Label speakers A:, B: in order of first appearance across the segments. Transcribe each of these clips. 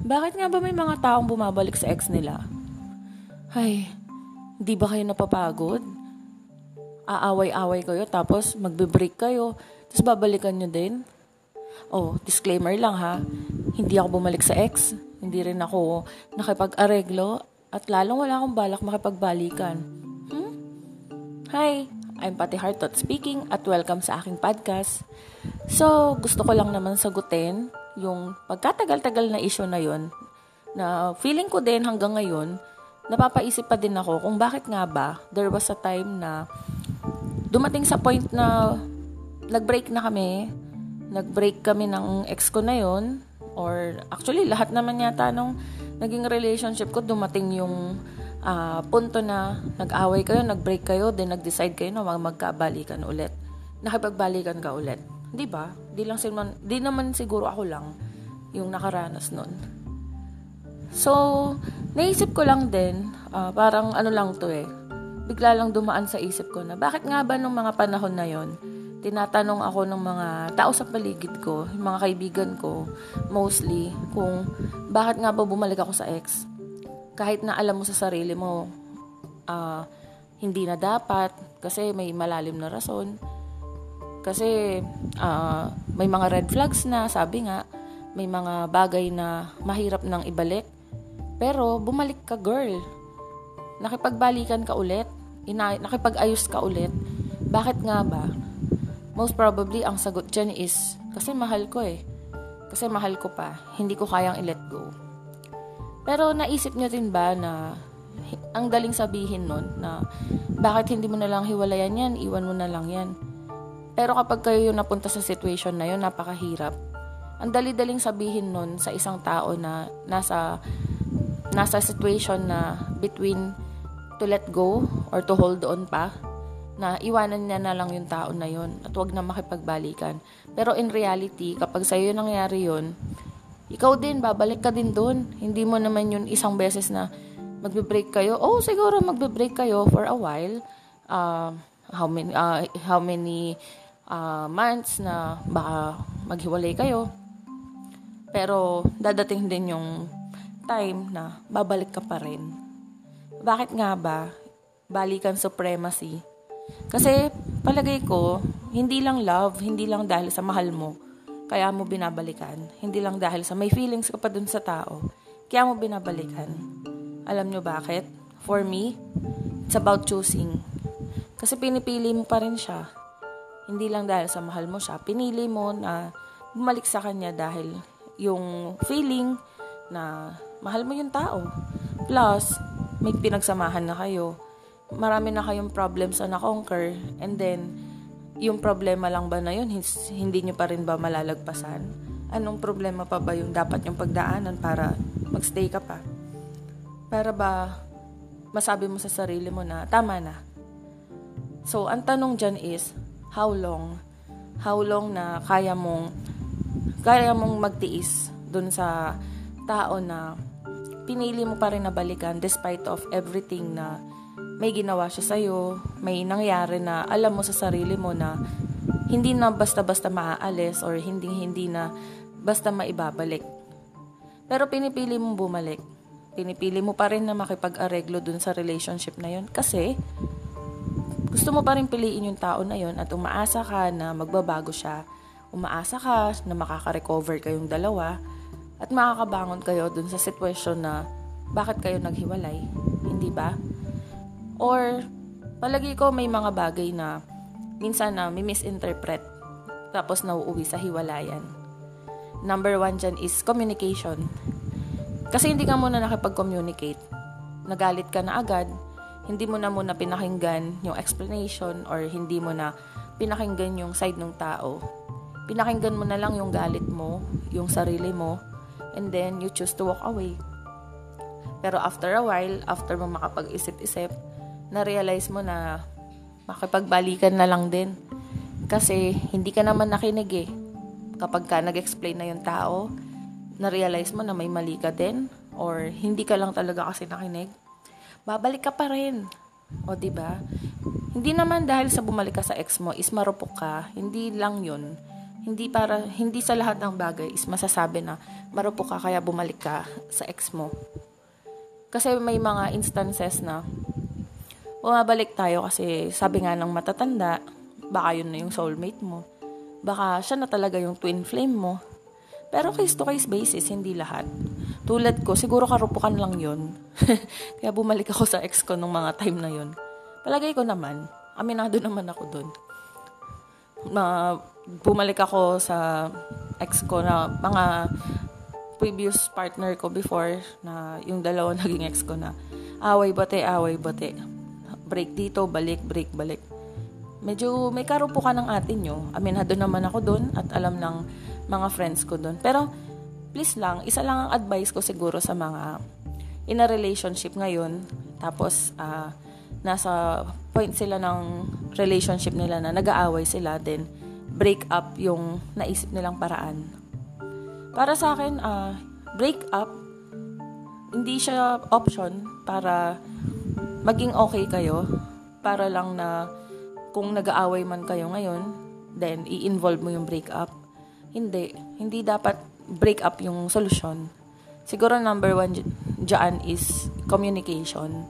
A: Bakit nga ba may mga taong bumabalik sa ex nila? Ay, di ba kayo napapagod? Aaway-away kayo tapos magbe-break kayo tapos babalikan nyo din? Oh, disclaimer lang ha. Hindi ako bumalik sa ex. Hindi rin ako nakipag-areglo at lalong wala akong balak makipagbalikan. Hmm? Hi, I'm Pati Hartot speaking at welcome sa aking podcast. So, gusto ko lang naman sagutin yung pagkatagal-tagal na issue na yon na feeling ko din hanggang ngayon, napapaisip pa din ako kung bakit nga ba there was a time na dumating sa point na nag-break na kami, nag-break kami ng ex ko na yon or actually lahat naman yata nung naging relationship ko dumating yung uh, punto na nag-away kayo, nag-break kayo, then nag-decide kayo na magkabalikan ulit. Nakipagbalikan ka ulit. 'Di ba? Di lang silman, di naman siguro ako lang yung nakaranas nun. So, naisip ko lang din, uh, parang ano lang to eh, bigla lang dumaan sa isip ko na bakit nga ba nung mga panahon na yon tinatanong ako ng mga tao sa paligid ko, yung mga kaibigan ko, mostly, kung bakit nga ba bumalik ako sa ex. Kahit na alam mo sa sarili mo, uh, hindi na dapat, kasi may malalim na rason. Kasi uh, may mga red flags na, sabi nga, may mga bagay na mahirap nang ibalik. Pero bumalik ka girl. Nakipagbalikan ka ulit. Ina- nakipag-ayos ka ulit. Bakit nga ba? Most probably, ang sagot dyan is, kasi mahal ko eh. Kasi mahal ko pa. Hindi ko kayang i-let go. Pero naisip niyo din ba na ang daling sabihin nun na bakit hindi mo na lang hiwalayan yan, iwan mo na lang yan. Pero kapag kayo yung napunta sa situation na yun, napakahirap. Ang dali-daling sabihin nun sa isang tao na nasa nasa situation na between to let go or to hold on pa na iwanan niya na lang yung tao na yun at wag na makipagbalikan. Pero in reality, kapag sa'yo nangyari yun, ikaw din, babalik ka din doon. Hindi mo naman yun isang beses na magbe-break kayo. Oh, siguro magbe-break kayo for a while. Uh, how many, uh, how many uh, months na baka maghiwalay kayo. Pero dadating din yung time na babalik ka pa rin. Bakit nga ba balikan supremacy? Kasi palagay ko, hindi lang love, hindi lang dahil sa mahal mo, kaya mo binabalikan. Hindi lang dahil sa may feelings ka pa dun sa tao, kaya mo binabalikan. Alam nyo bakit? For me, it's about choosing. Kasi pinipili mo pa rin siya hindi lang dahil sa mahal mo siya, pinili mo na bumalik sa kanya dahil yung feeling na mahal mo yung tao. Plus, may pinagsamahan na kayo. Marami na kayong problems na na-conquer. And then, yung problema lang ba na yun, hindi nyo pa rin ba malalagpasan? Anong problema pa ba yung dapat yung pagdaanan para magstay ka pa? Para ba masabi mo sa sarili mo na tama na? So, ang tanong dyan is, how long how long na kaya mong kaya mong magtiis dun sa tao na pinili mo pa rin na balikan despite of everything na may ginawa siya sa'yo, may nangyari na alam mo sa sarili mo na hindi na basta-basta maaalis or hindi-hindi na basta maibabalik. Pero pinipili mong bumalik. Pinipili mo pa rin na makipag-areglo dun sa relationship na yon kasi gusto mo pa rin piliin yung tao na yon at umaasa ka na magbabago siya. Umaasa ka na makaka-recover kayong dalawa at makakabangon kayo dun sa sitwasyon na bakit kayo naghiwalay. Hindi ba? Or, palagi ko may mga bagay na minsan na may misinterpret tapos nauuwi sa hiwalayan. Number one dyan is communication. Kasi hindi ka muna nakipag-communicate. Nagalit ka na agad, hindi mo na muna pinakinggan yung explanation or hindi mo na pinakinggan yung side ng tao. Pinakinggan mo na lang yung galit mo, yung sarili mo, and then you choose to walk away. Pero after a while, after mo makapag-isip-isip, na-realize mo na makipagbalikan na lang din. Kasi hindi ka naman nakinig eh. Kapag ka nag-explain na yung tao, na-realize mo na may mali ka din or hindi ka lang talaga kasi nakinig babalik ka pa rin. O, di ba? Hindi naman dahil sa bumalik ka sa ex mo is marupok ka. Hindi lang yun. Hindi para hindi sa lahat ng bagay is masasabi na marupok ka kaya bumalik ka sa ex mo. Kasi may mga instances na bumabalik tayo kasi sabi nga ng matatanda, baka yun na yung soulmate mo. Baka siya na talaga yung twin flame mo. Pero case to case basis, hindi lahat. Tulad ko, siguro karupukan lang yun. Kaya bumalik ako sa ex ko nung mga time na yun. Palagay ko naman, aminado naman ako dun. Ma, bumalik ako sa ex ko na mga previous partner ko before na yung dalawa naging ex ko na away bate, away bate. Break dito, balik, break, balik. Medyo may karupukan ng atin nyo. Aminado naman ako doon at alam ng mga friends ko doon. Pero, please lang, isa lang ang advice ko siguro sa mga in a relationship ngayon, tapos uh, nasa point sila ng relationship nila na nag-aaway sila, then break up yung naisip nilang paraan. Para sa akin, uh, break up, hindi siya option para maging okay kayo, para lang na kung nag-aaway man kayo ngayon, then i-involve mo yung break up hindi. Hindi dapat break up yung solusyon. Siguro number one dyan is communication.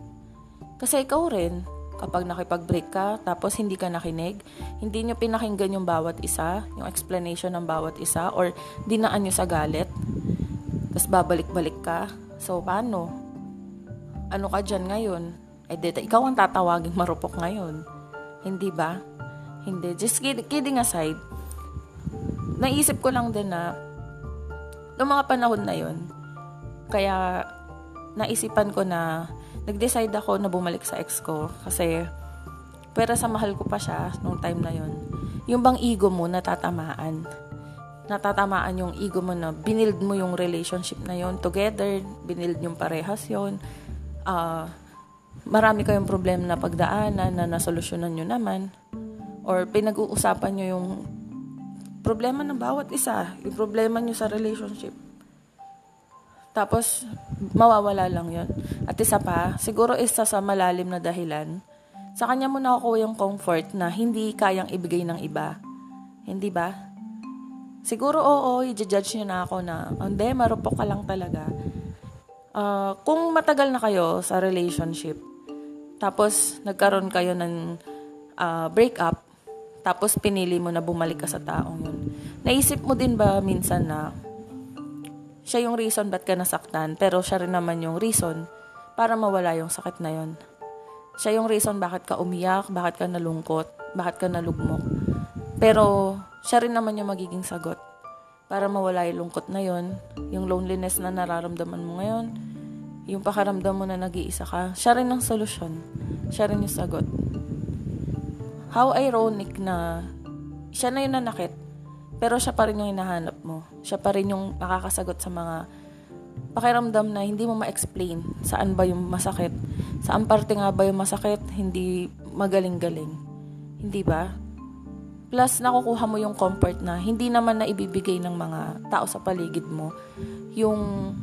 A: Kasi ikaw rin, kapag nakipag-break ka, tapos hindi ka nakinig, hindi nyo pinakinggan yung bawat isa, yung explanation ng bawat isa, or dinaan nyo sa galit, tapos babalik-balik ka. So, paano? Ano ka dyan ngayon? Eh, dito, ikaw ang tatawaging marupok ngayon. Hindi ba? Hindi. Just kidding aside, naisip ko lang din na noong mga panahon na yon kaya naisipan ko na nag-decide ako na bumalik sa ex ko kasi pero sa mahal ko pa siya nung time na yon yung bang ego mo natatamaan natatamaan yung ego mo na binild mo yung relationship na yon together binild yung parehas yon uh, marami kayong problem na pagdaanan na nasolusyonan nyo naman or pinag-uusapan nyo yung problema ng bawat isa, yung problema nyo sa relationship. Tapos, mawawala lang yon At isa pa, siguro isa sa malalim na dahilan, sa kanya mo nakukuha yung comfort na hindi kayang ibigay ng iba. Hindi ba? Siguro oo, i-judge niya na ako na, hindi, marupok ka lang talaga. Uh, kung matagal na kayo sa relationship, tapos nagkaroon kayo ng uh, breakup, tapos pinili mo na bumalik ka sa taong yun. Naisip mo din ba minsan na siya yung reason ba't ka nasaktan, pero siya rin naman yung reason para mawala yung sakit na yun. Siya yung reason bakit ka umiyak, bakit ka nalungkot, bakit ka nalugmok. Pero siya rin naman yung magiging sagot para mawala yung lungkot na yun, yung loneliness na nararamdaman mo ngayon, yung pakaramdam mo na nag-iisa ka, siya rin ang solusyon. Siya rin yung sagot how ironic na siya na yung nanakit, pero siya pa rin yung hinahanap mo. Siya pa rin yung makakasagot sa mga pakiramdam na hindi mo ma-explain saan ba yung masakit. Saan parte nga ba yung masakit, hindi magaling-galing. Hindi ba? Plus, nakukuha mo yung comfort na hindi naman na ibibigay ng mga tao sa paligid mo. Yung,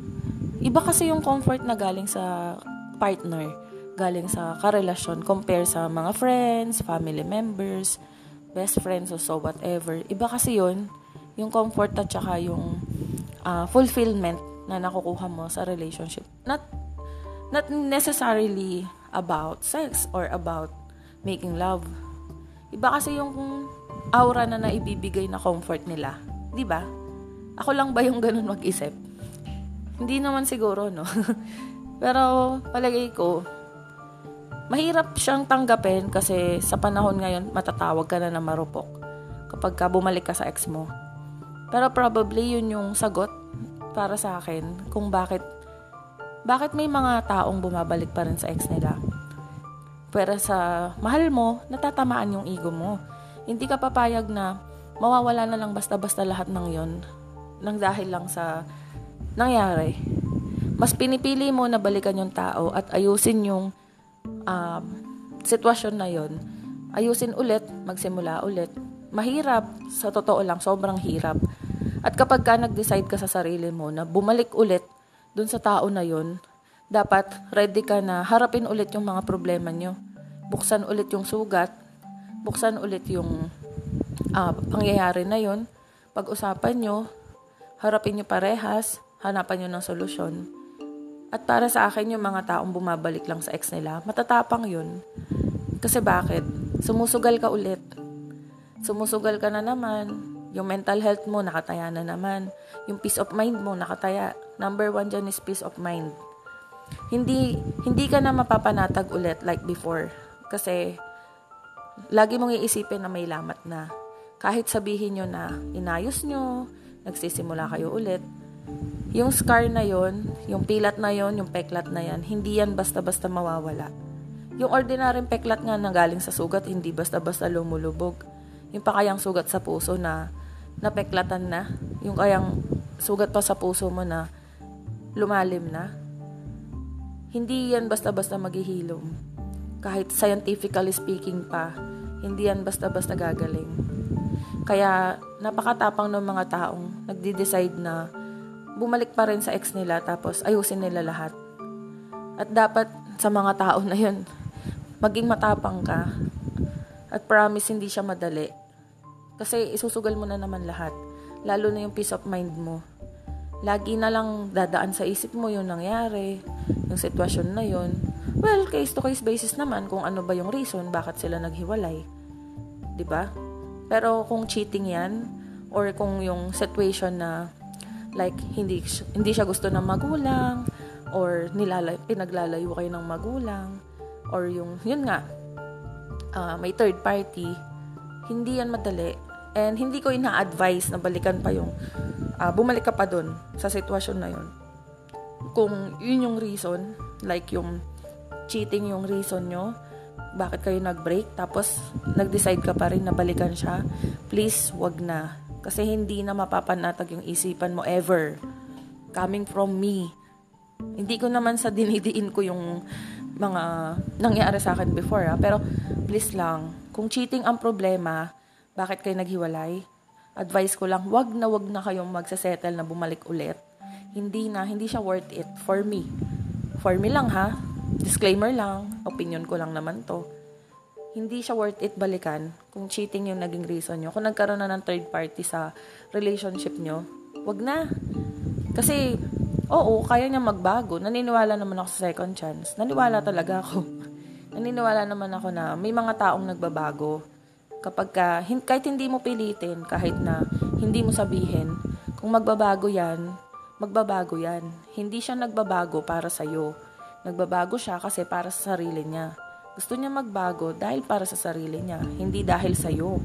A: iba kasi yung comfort na galing sa partner galing sa karelasyon compare sa mga friends, family members, best friends or so whatever. Iba kasi yun, yung comfort at saka yung uh, fulfillment na nakukuha mo sa relationship. Not not necessarily about sex or about making love. Iba kasi yung aura na naibibigay na comfort nila. 'Di ba? Ako lang ba yung ganun mag-isip? Hindi naman siguro, no? Pero palagay ko, mahirap siyang tanggapin kasi sa panahon ngayon matatawag ka na na marupok kapag ka bumalik ka sa ex mo. Pero probably yun yung sagot para sa akin kung bakit bakit may mga taong bumabalik pa rin sa ex nila. Pero sa mahal mo, natatamaan yung ego mo. Hindi ka papayag na mawawala na lang basta-basta lahat ng yon nang dahil lang sa nangyari. Mas pinipili mo na balikan yung tao at ayusin yung um, sitwasyon na yon ayusin ulit, magsimula ulit. Mahirap, sa totoo lang, sobrang hirap. At kapag ka nag-decide ka sa sarili mo na bumalik ulit dun sa tao na yon dapat ready ka na harapin ulit yung mga problema nyo. Buksan ulit yung sugat, buksan ulit yung uh, pangyayari na yon pag-usapan nyo, harapin nyo parehas, hanapan nyo ng solusyon. At para sa akin, yung mga taong bumabalik lang sa ex nila, matatapang yun. Kasi bakit? Sumusugal ka ulit. Sumusugal ka na naman. Yung mental health mo, nakataya na naman. Yung peace of mind mo, nakataya. Number one dyan is peace of mind. Hindi, hindi ka na mapapanatag ulit like before. Kasi, lagi mong iisipin na may lamat na. Kahit sabihin nyo na inayos nyo, nagsisimula kayo ulit, yung scar na yon, yung pilat na yon, yung peklat na yan, hindi yan basta-basta mawawala. Yung ordinaryong peklat nga na galing sa sugat, hindi basta-basta lumulubog. Yung pa kayang sugat sa puso na napeklatan na, yung kayang sugat pa sa puso mo na lumalim na, hindi yan basta-basta maghihilom. Kahit scientifically speaking pa, hindi yan basta-basta gagaling. Kaya napakatapang ng mga taong nagde-decide na bumalik pa rin sa ex nila tapos ayusin nila lahat. At dapat sa mga tao na yun, maging matapang ka. At promise hindi siya madali. Kasi isusugal mo na naman lahat. Lalo na yung peace of mind mo. Lagi na lang dadaan sa isip mo yung nangyari, yung sitwasyon na yun. Well, case to case basis naman kung ano ba yung reason bakit sila naghiwalay. 'Di ba? Pero kung cheating 'yan or kung yung situation na like hindi hindi siya gusto ng magulang or nilalay, pinaglalayo kayo ng magulang or yung yun nga uh, may third party hindi yan madali. And hindi ko ina-advise na balikan pa yung uh, bumalik ka pa doon sa sitwasyon na yun. Kung yun yung reason like yung cheating yung reason nyo bakit kayo nag-break tapos nag-decide ka pa rin na balikan siya please wag na kasi hindi na mapapanatag yung isipan mo ever. Coming from me. Hindi ko naman sa dinidiin ko yung mga nangyari sa akin before ha. Pero please lang, kung cheating ang problema, bakit kayo naghiwalay? Advice ko lang, wag na wag na kayong magsasettle na bumalik ulit. Hindi na, hindi siya worth it for me. For me lang ha. Disclaimer lang, opinion ko lang naman to hindi siya worth it balikan kung cheating yung naging reason nyo. Kung nagkaroon na ng third party sa relationship nyo, wag na. Kasi, oo, kaya niya magbago. Naniniwala naman ako sa second chance. Naniwala talaga ako. Naniniwala naman ako na may mga taong nagbabago. Kapag ka, kahit hindi mo pilitin, kahit na hindi mo sabihin, kung magbabago yan, magbabago yan. Hindi siya nagbabago para sa'yo. Nagbabago siya kasi para sa sarili niya gusto niya magbago dahil para sa sarili niya, hindi dahil sa iyo.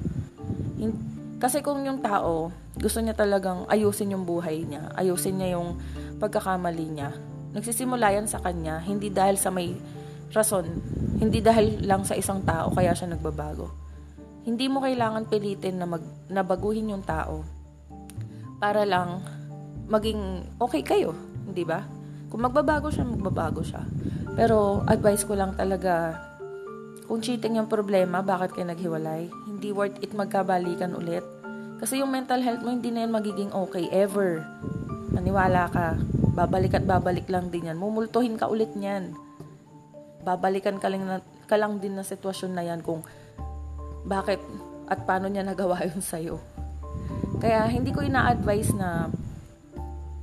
A: Kasi kung yung tao, gusto niya talagang ayusin yung buhay niya, ayusin niya yung pagkakamali niya, nagsisimula yan sa kanya, hindi dahil sa may rason, hindi dahil lang sa isang tao kaya siya nagbabago. Hindi mo kailangan pilitin na, mag, na yung tao para lang maging okay kayo, hindi ba? Kung magbabago siya, magbabago siya. Pero advice ko lang talaga kung cheating yung problema, bakit kayo naghiwalay? Hindi worth it magkabalikan ulit. Kasi yung mental health mo, hindi na yan magiging okay ever. Maniwala ka. Babalik at babalik lang din yan. Mumultuhin ka ulit niyan. Babalikan ka lang, na, ka lang din na sitwasyon na yan kung bakit at paano niya nagawa yun sa'yo. Kaya hindi ko ina-advise na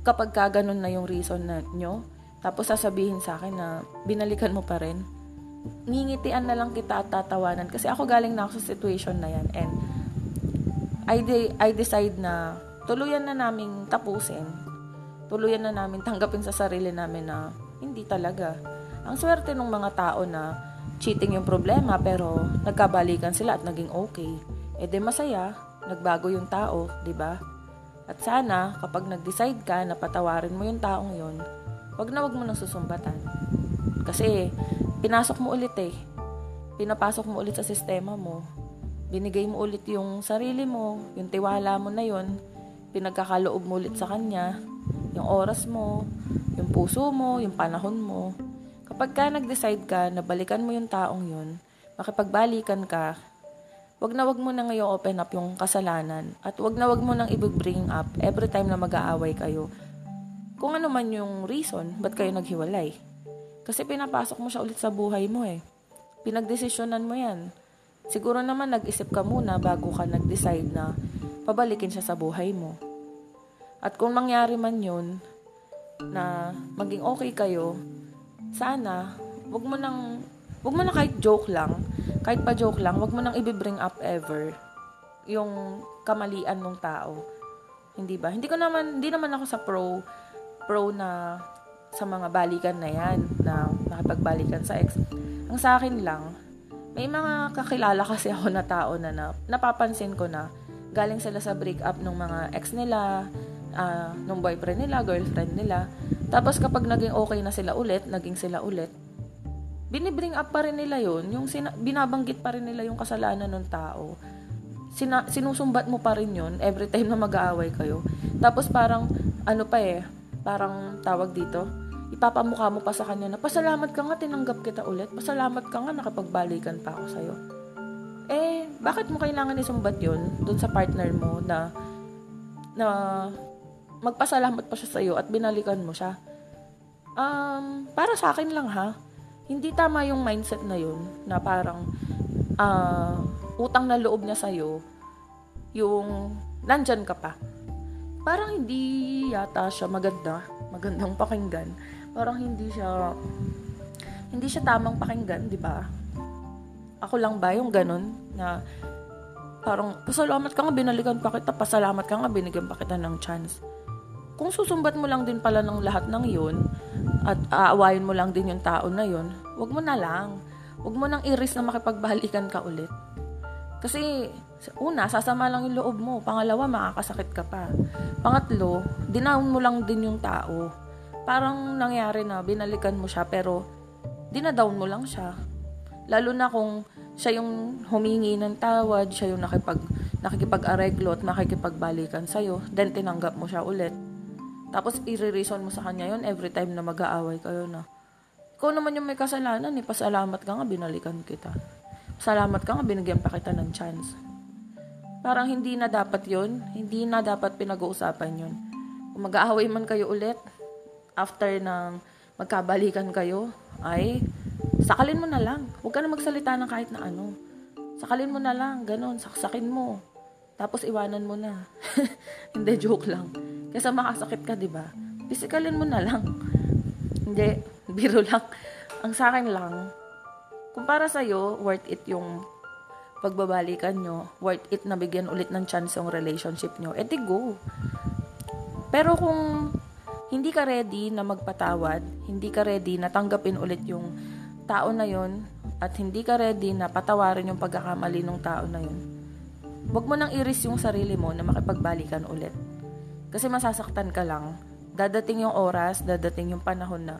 A: kapag ka ganun na yung reason na nyo, tapos sasabihin sa akin na binalikan mo pa rin, ngingitian na lang kita at tatawanan. Kasi ako galing na ako sa situation na yan. And I, de- I decide na tuluyan na naming tapusin. Tuluyan na namin tanggapin sa sarili namin na hindi talaga. Ang swerte ng mga tao na cheating yung problema pero nagkabalikan sila at naging okay. Eh de masaya nagbago yung tao di ba? At sana kapag nag-decide ka na patawarin mo yung taong yon wag na wag mo nang susumbatan. Kasi pinasok mo ulit eh. Pinapasok mo ulit sa sistema mo. Binigay mo ulit yung sarili mo, yung tiwala mo na yon, pinagkakaloob mo ulit sa kanya, yung oras mo, yung puso mo, yung panahon mo. Kapag ka nag-decide ka na balikan mo yung taong yun, makipagbalikan ka, wag na wag mo na ngayon open up yung kasalanan at wag na wag mo nang i-bring up every time na mag-aaway kayo. Kung ano man yung reason, ba't kayo naghiwalay? Kasi pinapasok mo siya ulit sa buhay mo eh. Pinagdesisyonan mo yan. Siguro naman nag-isip ka muna bago ka nag-decide na pabalikin siya sa buhay mo. At kung mangyari man yun, na maging okay kayo, sana, wag mo nang, wag mo na kahit joke lang, kahit pa joke lang, wag mo nang i-bring up ever yung kamalian ng tao. Hindi ba? Hindi ko naman, hindi naman ako sa pro, pro na sa mga balikan na yan, na nakipagbalikan sa ex. Ang sa akin lang, may mga kakilala kasi ako na tao na, na napapansin ko na galing sila sa breakup ng mga ex nila, uh, nung boyfriend nila, girlfriend nila. Tapos kapag naging okay na sila ulit, naging sila ulit, binibring up pa rin nila yon yung sina- binabanggit pa rin nila yung kasalanan ng tao. Sina- sinusumbat mo pa rin yun every time na mag-aaway kayo. Tapos parang, ano pa eh, parang tawag dito, ipapamukha mo pa sa kanya na, pasalamat ka nga, tinanggap kita ulit. Pasalamat ka nga, nakapagbalikan pa ako sa'yo. Eh, bakit mo kailangan isumbat yun dun sa partner mo na, na magpasalamat pa siya sa'yo at binalikan mo siya? Um, para sa akin lang ha, hindi tama yung mindset na yun, na parang, uh, utang na loob niya sa'yo, yung nandyan ka pa. Parang hindi yata siya maganda, magandang pakinggan parang hindi siya hindi siya tamang pakinggan, di ba? Ako lang ba yung ganun na parang pasalamat ka nga binalikan pa kita, pasalamat ka nga binigyan pa kita ng chance. Kung susumbat mo lang din pala ng lahat ng yun at aawayin mo lang din yung tao na yun, wag mo na lang. Wag mo nang iris na makipagbalikan ka ulit. Kasi una, sasama lang yung loob mo. Pangalawa, makakasakit ka pa. Pangatlo, dinaon mo lang din yung tao parang nangyari na binalikan mo siya pero dinadown mo lang siya. Lalo na kung siya yung humingi ng tawad, siya yung nakipag, nakikipag-areglo at makikipagbalikan sa'yo, then tinanggap mo siya ulit. Tapos i-reason mo sa kanya yon every time na mag-aaway kayo na. Ikaw naman yung may kasalanan, eh. Pasalamat ka nga, binalikan kita. Salamat ka nga, binigyan pa kita ng chance. Parang hindi na dapat yon Hindi na dapat pinag-uusapan yon Kung mag-aaway man kayo ulit, after ng magkabalikan kayo, ay sakalin mo na lang. Huwag ka na magsalita ng kahit na ano. Sakalin mo na lang, ganun, saksakin mo. Tapos iwanan mo na. Hindi, joke lang. Kasi makasakit ka, di ba? Physikalin mo na lang. Hindi, biro lang. Ang sa akin lang, kung para sa'yo, worth it yung pagbabalikan nyo, worth it na bigyan ulit ng chance yung relationship nyo, edi go. Pero kung hindi ka ready na magpatawad, hindi ka ready na tanggapin ulit yung tao na yon at hindi ka ready na patawarin yung pagkakamali ng tao na yon. Huwag mo nang iris yung sarili mo na makipagbalikan ulit. Kasi masasaktan ka lang. Dadating yung oras, dadating yung panahon na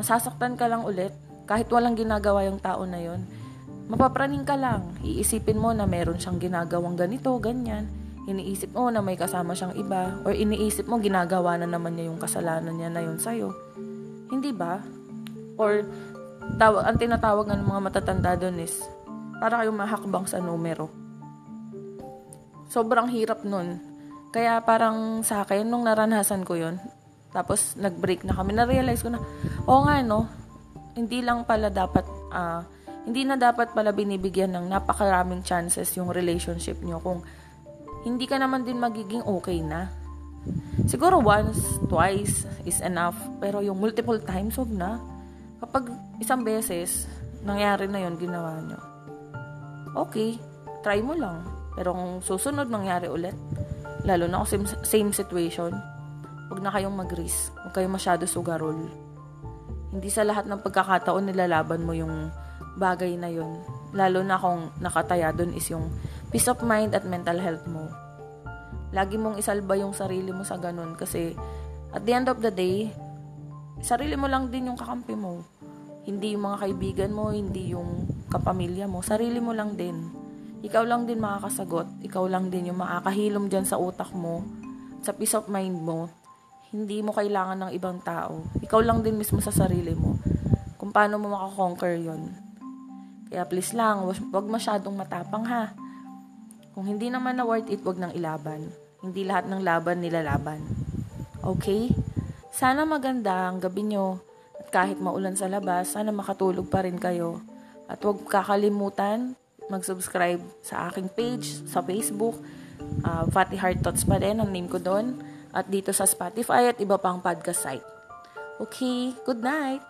A: masasaktan ka lang ulit kahit walang ginagawa yung tao na yon. Mapapraning ka lang. Iisipin mo na meron siyang ginagawang ganito, ganyan iniisip mo na may kasama siyang iba or iniisip mo ginagawa na naman niya yung kasalanan niya na yun sa'yo. Hindi ba? Or taw- ang tinatawag ng mga matatanda doon is para kayong mahakbang sa numero. Sobrang hirap nun. Kaya parang sa akin, nung naranasan ko yun, tapos nag-break na kami, na-realize ko na, oo nga no, hindi lang pala dapat, uh, hindi na dapat pala binibigyan ng napakaraming chances yung relationship nyo kung hindi ka naman din magiging okay na. Siguro once, twice is enough. Pero yung multiple times, wag na. Kapag isang beses, nangyari na yon ginawa nyo. Okay, try mo lang. Pero kung susunod mangyari ulit, lalo na kung same, situation, wag na kayong mag-risk. Huwag kayong masyado sugarol. Hindi sa lahat ng pagkakataon nilalaban mo yung bagay na yon Lalo na kung nakataya doon is yung peace of mind at mental health mo. Lagi mong isalba yung sarili mo sa ganun kasi at the end of the day, sarili mo lang din yung kakampi mo. Hindi yung mga kaibigan mo, hindi yung kapamilya mo. Sarili mo lang din. Ikaw lang din makakasagot. Ikaw lang din yung makakahilom dyan sa utak mo, sa peace of mind mo. Hindi mo kailangan ng ibang tao. Ikaw lang din mismo sa sarili mo. Kung paano mo makakonquer yon kaya please lang, wag masyadong matapang ha. Kung hindi naman na worth it, wag nang ilaban. Hindi lahat ng laban nilalaban. Okay? Sana maganda ang gabi nyo. At kahit maulan sa labas, sana makatulog pa rin kayo. At huwag kakalimutan mag-subscribe sa aking page sa Facebook Uh, Fatty Heart Thoughts pa rin ang name ko doon. At dito sa Spotify at iba pang podcast site. Okay, good night!